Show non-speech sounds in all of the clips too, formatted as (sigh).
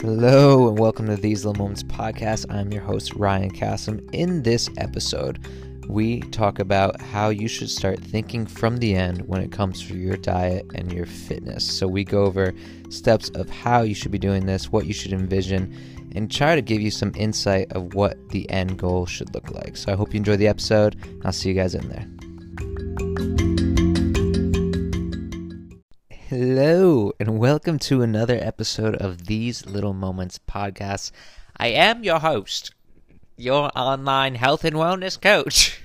Hello and welcome to These Little Moments podcast. I'm your host, Ryan Cassim. In this episode, we talk about how you should start thinking from the end when it comes to your diet and your fitness. So, we go over steps of how you should be doing this, what you should envision, and try to give you some insight of what the end goal should look like. So, I hope you enjoy the episode. I'll see you guys in there. Hello, and welcome to another episode of These Little Moments podcast. I am your host, your online health and wellness coach,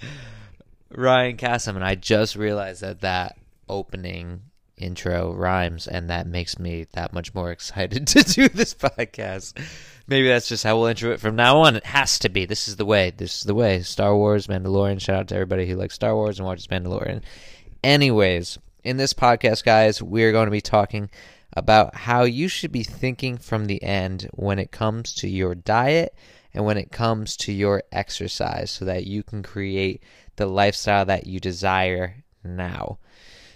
(laughs) Ryan Cassim, and I just realized that that opening intro rhymes, and that makes me that much more excited (laughs) to do this podcast. Maybe that's just how we'll intro it from now on. It has to be. This is the way. This is the way. Star Wars, Mandalorian. Shout out to everybody who likes Star Wars and watches Mandalorian. Anyways, in this podcast, guys, we're going to be talking about how you should be thinking from the end when it comes to your diet and when it comes to your exercise so that you can create the lifestyle that you desire now.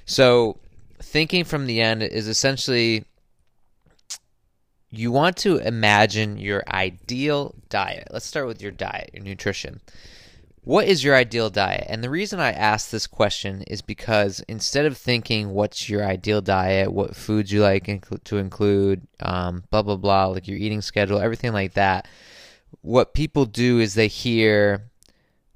So, thinking from the end is essentially you want to imagine your ideal diet. Let's start with your diet, your nutrition. What is your ideal diet? And the reason I ask this question is because instead of thinking what's your ideal diet, what foods you like to include, um, blah, blah, blah, like your eating schedule, everything like that, what people do is they hear,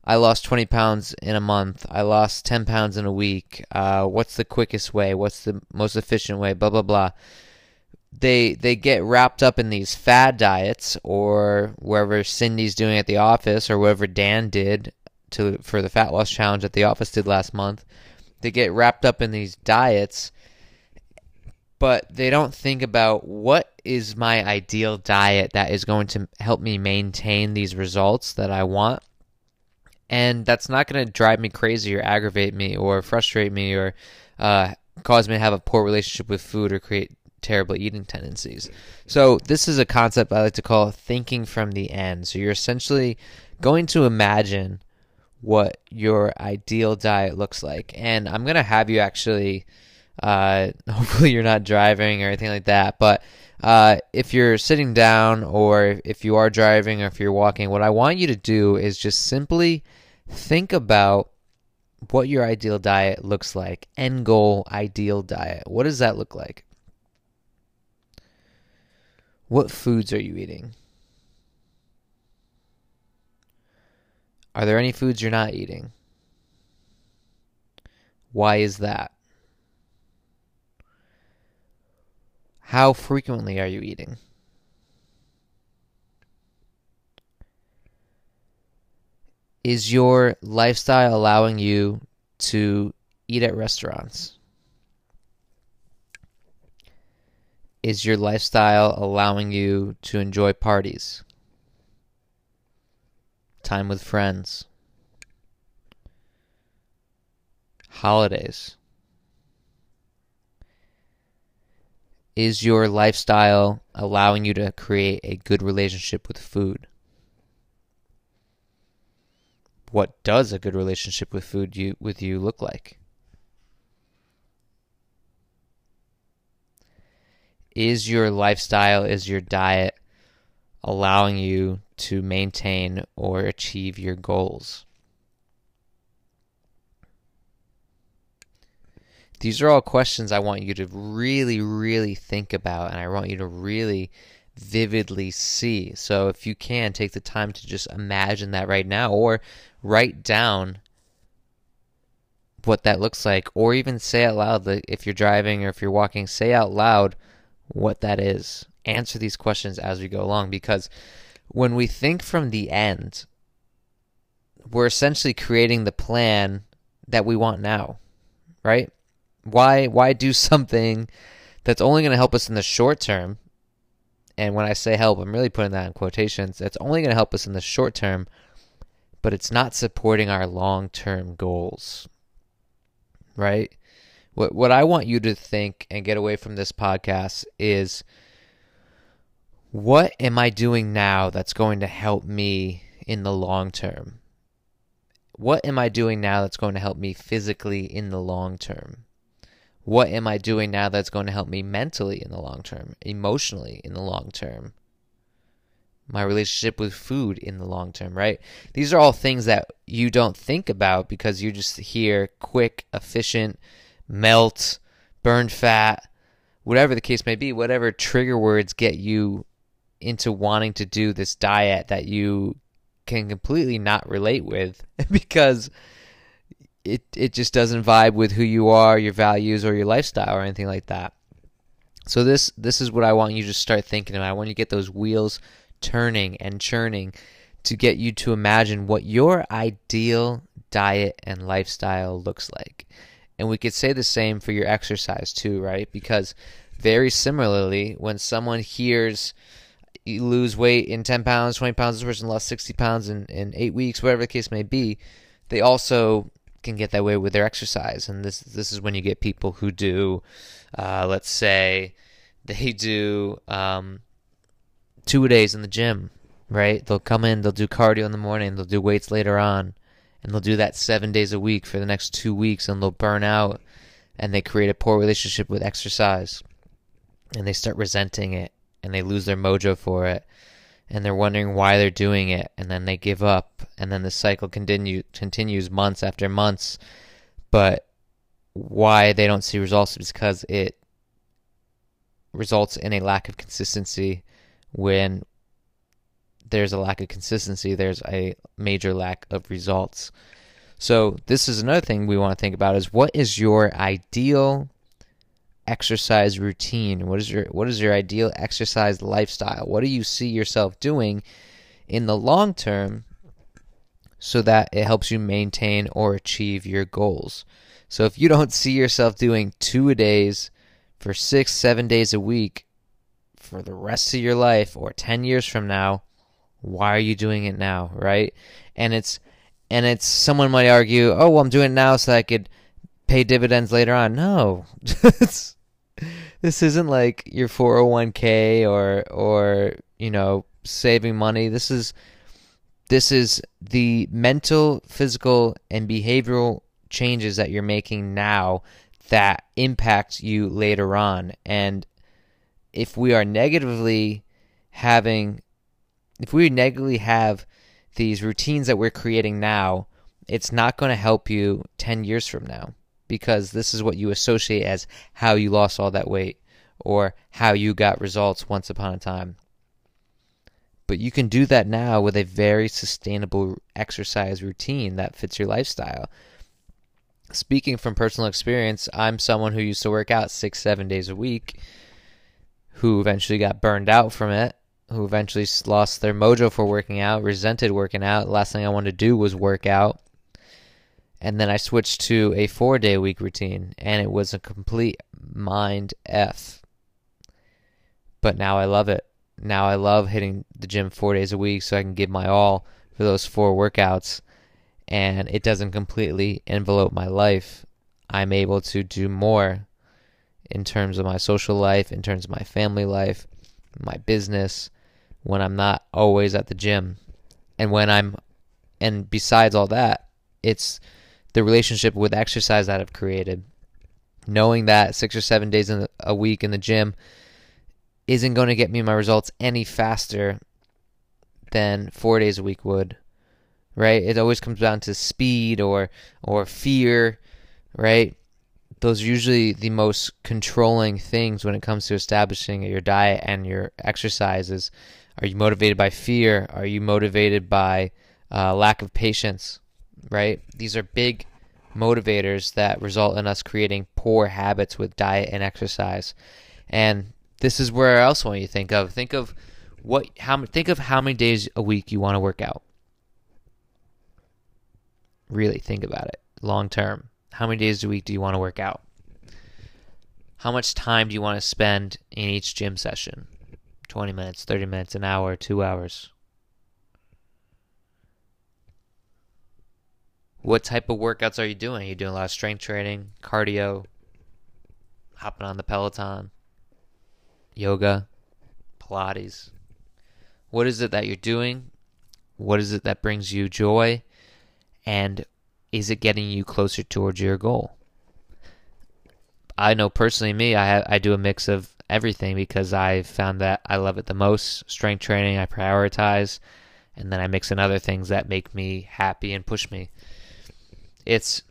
I lost 20 pounds in a month, I lost 10 pounds in a week, uh, what's the quickest way, what's the most efficient way, blah, blah, blah. They they get wrapped up in these fad diets or wherever Cindy's doing at the office or whatever Dan did to for the fat loss challenge that the office did last month. They get wrapped up in these diets, but they don't think about what is my ideal diet that is going to help me maintain these results that I want. And that's not going to drive me crazy or aggravate me or frustrate me or uh, cause me to have a poor relationship with food or create terrible eating tendencies. So, this is a concept I like to call thinking from the end. So, you're essentially going to imagine what your ideal diet looks like. And I'm going to have you actually, uh, (laughs) hopefully, you're not driving or anything like that. But uh, if you're sitting down or if you are driving or if you're walking, what I want you to do is just simply think about what your ideal diet looks like. End goal, ideal diet. What does that look like? What foods are you eating? Are there any foods you're not eating? Why is that? How frequently are you eating? Is your lifestyle allowing you to eat at restaurants? Is your lifestyle allowing you to enjoy parties? Time with friends, holidays. Is your lifestyle allowing you to create a good relationship with food? What does a good relationship with food you, with you look like? Is your lifestyle, is your diet allowing you to maintain or achieve your goals. These are all questions I want you to really, really think about, and I want you to really vividly see. So, if you can, take the time to just imagine that right now, or write down what that looks like, or even say out loud if you're driving or if you're walking, say out loud what that is. Answer these questions as we go along because when we think from the end, we're essentially creating the plan that we want now, right? Why why do something that's only going to help us in the short term? And when I say help, I'm really putting that in quotations. It's only going to help us in the short term, but it's not supporting our long-term goals. Right? What what I want you to think and get away from this podcast is what am I doing now that's going to help me in the long term? What am I doing now that's going to help me physically in the long term? What am I doing now that's going to help me mentally in the long term, emotionally in the long term? My relationship with food in the long term, right? These are all things that you don't think about because you just hear quick, efficient, melt, burn fat, whatever the case may be, whatever trigger words get you into wanting to do this diet that you can completely not relate with (laughs) because it it just doesn't vibe with who you are, your values or your lifestyle or anything like that. So this this is what I want you to start thinking about. I want you to get those wheels turning and churning to get you to imagine what your ideal diet and lifestyle looks like. And we could say the same for your exercise too, right? Because very similarly, when someone hears you lose weight in 10 pounds, 20 pounds, this person lost 60 pounds in, in eight weeks, whatever the case may be, they also can get that way with their exercise. And this this is when you get people who do, uh, let's say, they do um, two days in the gym, right? They'll come in, they'll do cardio in the morning, they'll do weights later on, and they'll do that seven days a week for the next two weeks and they'll burn out and they create a poor relationship with exercise and they start resenting it and they lose their mojo for it and they're wondering why they're doing it and then they give up and then the cycle continue continues months after months but why they don't see results is because it results in a lack of consistency when there's a lack of consistency, there's a major lack of results. So this is another thing we want to think about is what is your ideal exercise routine? What is your what is your ideal exercise lifestyle? What do you see yourself doing in the long term so that it helps you maintain or achieve your goals? So if you don't see yourself doing two a days for 6 7 days a week for the rest of your life or 10 years from now, why are you doing it now, right? And it's and it's someone might argue, "Oh, well, I'm doing it now so I could pay dividends later on." No. (laughs) this isn't like your 401k or or, you know, saving money. This is this is the mental, physical, and behavioral changes that you're making now that impact you later on. And if we are negatively having if we negatively have these routines that we're creating now, it's not going to help you 10 years from now because this is what you associate as how you lost all that weight or how you got results once upon a time. But you can do that now with a very sustainable exercise routine that fits your lifestyle. Speaking from personal experience, I'm someone who used to work out six, seven days a week, who eventually got burned out from it who eventually lost their mojo for working out, resented working out. The last thing I wanted to do was work out. And then I switched to a four day week routine, and it was a complete mind F. But now I love it. Now I love hitting the gym four days a week so I can give my all for those four workouts, and it doesn't completely envelope my life. I'm able to do more in terms of my social life, in terms of my family life, my business, when I'm not always at the gym. And when I'm, and besides all that, it's the relationship with exercise that I've created. Knowing that six or seven days in a week in the gym isn't going to get me my results any faster than four days a week would. Right? It always comes down to speed or or fear, right? those are usually the most controlling things when it comes to establishing your diet and your exercises. Are you motivated by fear? Are you motivated by uh, lack of patience? Right? These are big motivators that result in us creating poor habits with diet and exercise. And this is where else want you to think of. Think of what how think of how many days a week you want to work out. Really think about it long term. How many days a week do you want to work out? How much time do you want to spend in each gym session? 20 minutes, 30 minutes, an hour, two hours. What type of workouts are you doing? Are you doing a lot of strength training, cardio, hopping on the Peloton, yoga, Pilates? What is it that you're doing? What is it that brings you joy? And is it getting you closer towards your goal? I know personally me, I I do a mix of everything because I found that I love it the most. Strength training, I prioritize, and then I mix in other things that make me happy and push me. It's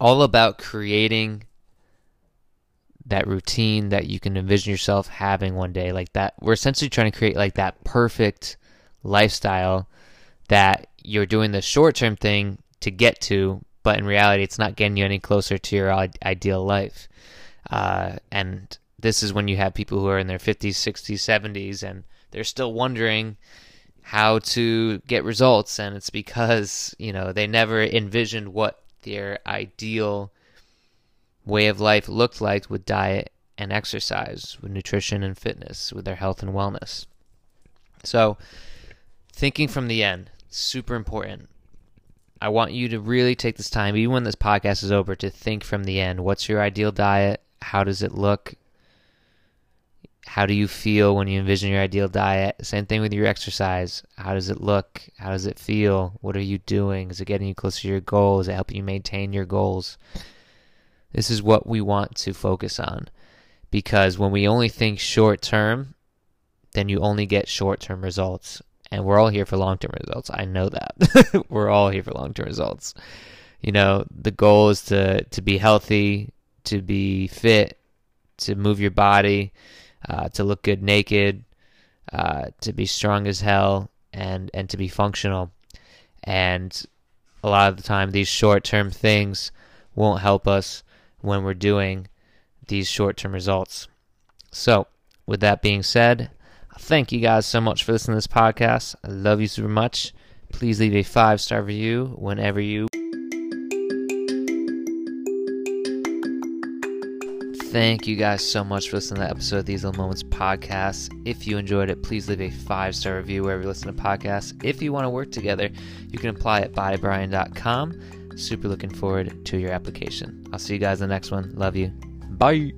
all about creating that routine that you can envision yourself having one day. Like that we're essentially trying to create like that perfect lifestyle that you're doing the short term thing to get to but in reality it's not getting you any closer to your ideal life. Uh, and this is when you have people who are in their 50s 60s 70s and they're still wondering how to get results and it's because you know they never envisioned what their ideal way of life looked like with diet and exercise, with nutrition and fitness, with their health and wellness. So, thinking from the end, super important. I want you to really take this time, even when this podcast is over, to think from the end. What's your ideal diet? How does it look? How do you feel when you envision your ideal diet? Same thing with your exercise. How does it look? How does it feel? What are you doing? Is it getting you closer to your goals? Is it helping you maintain your goals? This is what we want to focus on. Because when we only think short term, then you only get short term results. And we're all here for long term results. I know that. (laughs) we're all here for long term results. You know, the goal is to, to be healthy, to be fit, to move your body, uh, to look good naked, uh, to be strong as hell, and, and to be functional. And a lot of the time, these short term things won't help us when we're doing these short term results. So, with that being said, thank you guys so much for listening to this podcast. I love you super much. Please leave a five star review whenever you. Thank you guys so much for listening to the episode of These Little Moments podcast. If you enjoyed it, please leave a five star review wherever you listen to podcasts. If you want to work together, you can apply at bodybyryan.com Super looking forward to your application. I'll see you guys in the next one. Love you. Bye.